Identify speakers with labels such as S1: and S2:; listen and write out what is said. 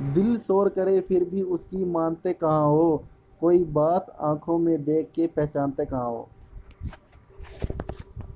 S1: दिल शोर करे, फिर भी उसकी मानते कहाँ हो? कोई बात आँखों में देख के पहचानते कहाँ हो?